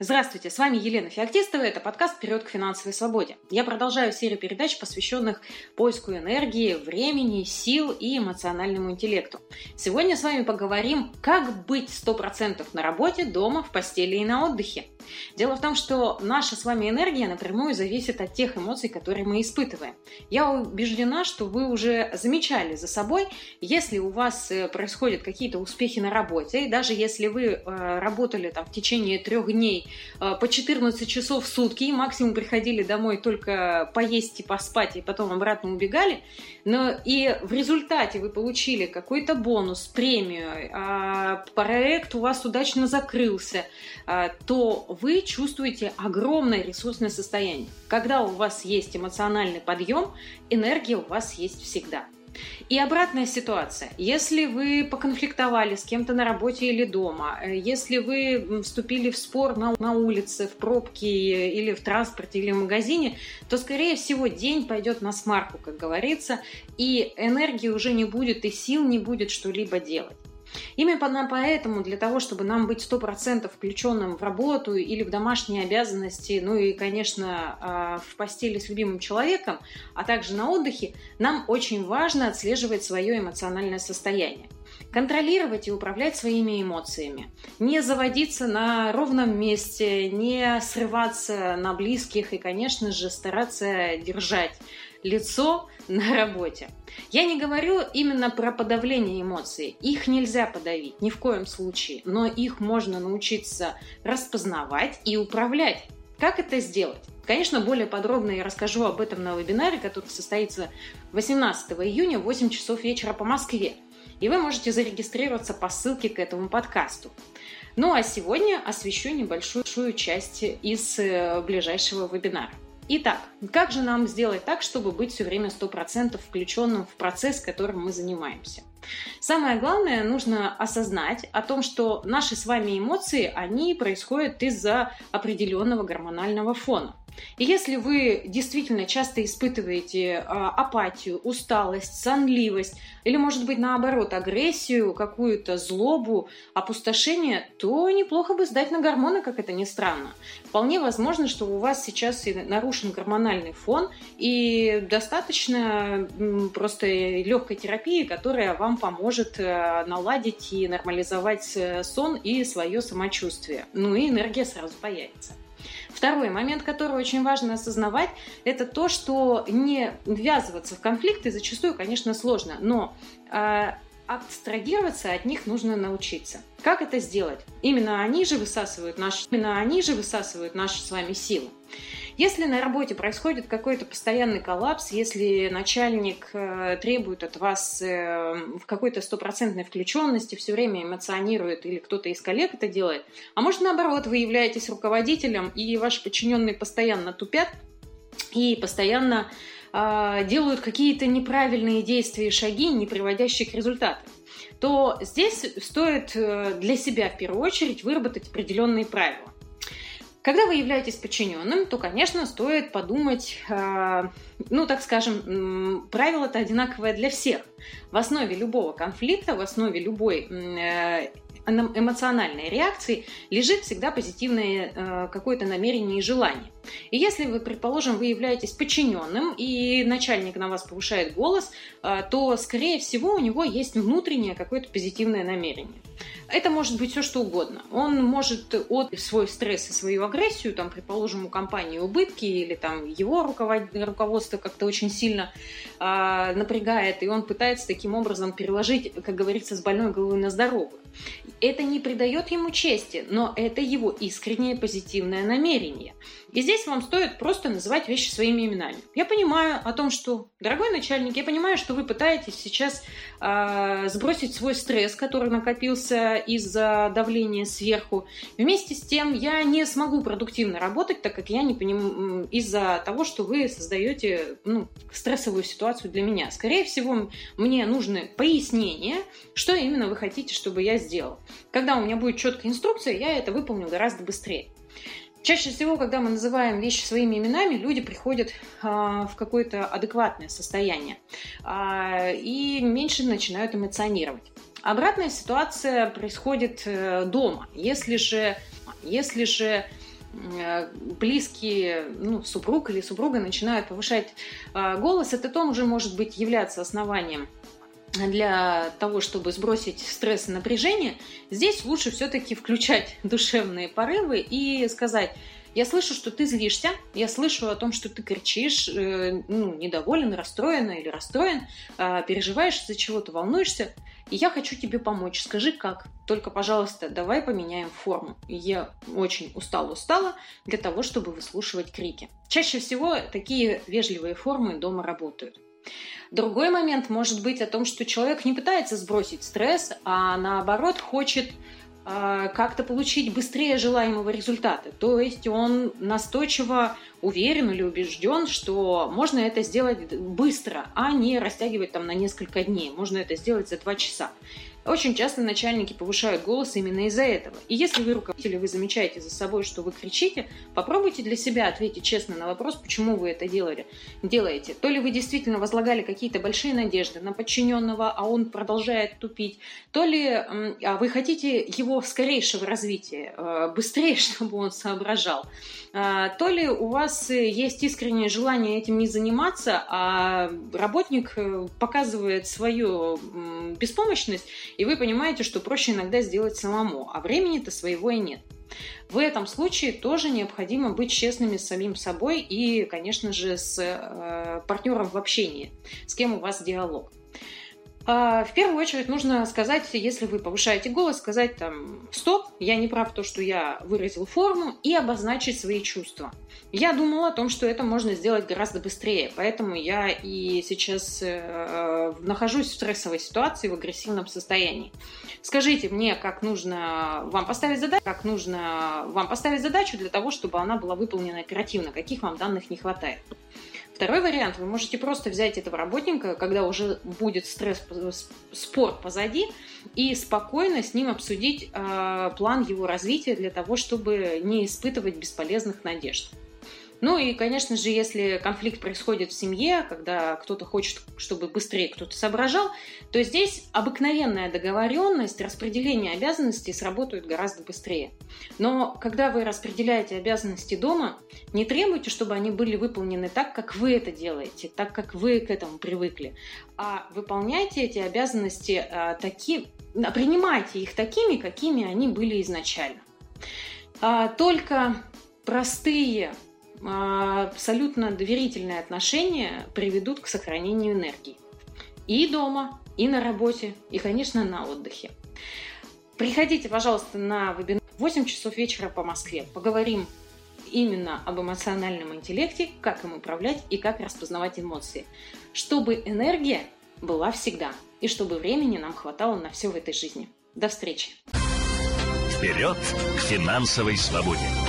Здравствуйте, с вами Елена Феоктистова, это подкаст «Вперед к финансовой свободе». Я продолжаю серию передач, посвященных поиску энергии, времени, сил и эмоциональному интеллекту. Сегодня с вами поговорим, как быть 100% на работе, дома, в постели и на отдыхе. Дело в том, что наша с вами энергия напрямую зависит от тех эмоций, которые мы испытываем. Я убеждена, что вы уже замечали за собой, если у вас э, происходят какие-то успехи на работе, и даже если вы э, работали там в течение трех дней э, по 14 часов в сутки и максимум приходили домой только поесть и поспать, и потом обратно убегали, но и в результате вы получили какой-то бонус, премию, а проект у вас удачно закрылся, то вы чувствуете огромное ресурсное состояние. Когда у вас есть эмоциональный подъем, энергия у вас есть всегда. И обратная ситуация. Если вы поконфликтовали с кем-то на работе или дома, э, если вы вступили в спор на, на улице, в пробке или в транспорте или в магазине, то, скорее всего, день пойдет на смарку, как говорится, и энергии уже не будет, и сил не будет что-либо делать. Именно поэтому для того, чтобы нам быть 100% включенным в работу или в домашние обязанности, ну и, конечно, а, в постели с любимым человеком, а также на отдыхе, нам очень важно отслеживать свое эмоциональное состояние. Контролировать и управлять своими эмоциями, не заводиться на ровном месте, не срываться на близких и, конечно же, стараться держать лицо на работе. Я не говорю именно про подавление эмоций. Их нельзя подавить, ни в коем случае. Но их можно научиться распознавать и управлять. Как это сделать? Конечно, более подробно я расскажу об этом на вебинаре, который состоится 18 июня в 8 часов вечера по Москве. И вы можете зарегистрироваться по ссылке к этому подкасту. Ну а сегодня освещу небольшую часть из э, ближайшего вебинара. Итак, как же нам сделать так, чтобы быть все время 100% включенным в процесс, которым мы занимаемся? Самое главное, нужно осознать о том, что наши с вами эмоции, они происходят из-за определенного гормонального фона. И если вы действительно часто испытываете а, апатию, усталость, сонливость, или, может быть, наоборот, агрессию, какую-то злобу, опустошение, то неплохо бы сдать на гормоны, как это ни странно. Вполне возможно, что у вас сейчас и нарушен гормональный фон, и достаточно просто легкой терапии, которая вам поможет э, наладить и нормализовать э, сон и свое самочувствие. Ну и энергия сразу появится. Второй момент, который очень важно осознавать, это то, что не ввязываться в конфликты зачастую, конечно, сложно, но э, абстрагироваться от них нужно научиться. Как это сделать? Именно они же высасывают наши, именно они же высасывают наши с вами силы. Если на работе происходит какой-то постоянный коллапс, если начальник э, требует от вас э, в какой-то стопроцентной включенности, все время эмоционирует или кто-то из коллег это делает, а может наоборот, вы являетесь руководителем и ваши подчиненные постоянно тупят и постоянно э, делают какие-то неправильные действия и шаги, не приводящие к результатам то здесь стоит э, для себя в первую очередь выработать определенные правила. Когда вы являетесь подчиненным, то, конечно, стоит подумать, э, ну, так скажем, правило-то одинаковое для всех. В основе любого конфликта, в основе любой э, эмоциональной реакции лежит всегда позитивное э, какое-то намерение и желание. И если вы, предположим, вы являетесь подчиненным, и начальник на вас повышает голос, то, скорее всего, у него есть внутреннее какое-то позитивное намерение. Это может быть все что угодно. Он может от свой стресс и свою агрессию, там, предположим, у компании убытки или там его руководство как-то очень сильно э, напрягает, и он пытается таким образом переложить, как говорится, с больной головы на здоровую. Это не придает ему чести, но это его искреннее позитивное намерение. И здесь вам стоит просто называть вещи своими именами. Я понимаю о том, что, дорогой начальник, я понимаю, что вы пытаетесь сейчас э, сбросить свой стресс, который накопился из-за давления сверху. Вместе с тем я не смогу продуктивно работать, так как я не понимаю из-за того, что вы создаете ну, стрессовую ситуацию для меня. Скорее всего, мне нужны пояснения, что именно вы хотите, чтобы я сделал. Когда у меня будет четкая инструкция, я это выполню гораздо быстрее. Чаще всего, когда мы называем вещи своими именами, люди приходят а, в какое-то адекватное состояние а, и меньше начинают эмоционировать. Обратная ситуация происходит э, дома. Если же, если же э, близкие, ну, супруг или супруга начинают повышать а, голос, это тоже может быть являться основанием для того, чтобы сбросить стресс и напряжение, здесь лучше все-таки включать душевные порывы и сказать, я слышу, что ты злишься, я слышу о том, что ты кричишь, э, ну, недоволен, расстроен или расстроен, э, переживаешь из-за чего-то, волнуешься, и я хочу тебе помочь. Скажи, как? Только, пожалуйста, давай поменяем форму. Я очень устала-устала для того, чтобы выслушивать крики. Чаще всего такие вежливые формы дома работают. Другой момент может быть о том, что человек не пытается сбросить стресс, а наоборот хочет как-то получить быстрее желаемого результата. То есть он настойчиво уверен или убежден, что можно это сделать быстро, а не растягивать там на несколько дней. Можно это сделать за два часа. Очень часто начальники повышают голос именно из-за этого. И если вы руководитель, вы замечаете за собой, что вы кричите, попробуйте для себя ответить честно на вопрос, почему вы это делали, делаете. То ли вы действительно возлагали какие-то большие надежды на подчиненного, а он продолжает тупить, то ли а вы хотите его скорейшего развития, э, быстрее, чтобы он соображал, а, то ли у вас есть искреннее желание этим не заниматься, а работник э, показывает свою беспомощность и вы понимаете, что проще иногда сделать самому, а времени-то своего и нет. В этом случае тоже необходимо быть честными с самим собой и, конечно же, с э, партнером в общении, с кем у вас диалог. А, в первую очередь нужно сказать, если вы повышаете голос, сказать там «стоп, я не прав то, что я выразил форму» и обозначить свои чувства. Я думала о том, что это можно сделать гораздо быстрее, поэтому я и сейчас э, нахожусь в стрессовой ситуации, в агрессивном состоянии. Скажите мне, как нужно вам поставить задачу, как нужно вам поставить задачу для того, чтобы она была выполнена оперативно, каких вам данных не хватает. Второй вариант, вы можете просто взять этого работника, когда уже будет стресс, спор позади, и спокойно с ним обсудить э, план его развития для того, чтобы не испытывать бесполезных надежд. Ну и, конечно же, если конфликт происходит в семье, когда кто-то хочет, чтобы быстрее кто-то соображал, то здесь обыкновенная договоренность, распределение обязанностей сработают гораздо быстрее. Но когда вы распределяете обязанности дома, не требуйте, чтобы они были выполнены так, как вы это делаете, так, как вы к этому привыкли, а выполняйте эти обязанности а, таки, принимайте их такими, какими они были изначально. А, только простые а, абсолютно доверительные отношения приведут к сохранению энергии. И дома, и на работе, и, конечно, на отдыхе. Приходите, пожалуйста, на вебинар 8 часов вечера по Москве. Поговорим именно об эмоциональном интеллекте, как им управлять и как распознавать эмоции. Чтобы энергия была всегда, и чтобы времени нам хватало на все в этой жизни. До встречи! Вперед к финансовой свободе!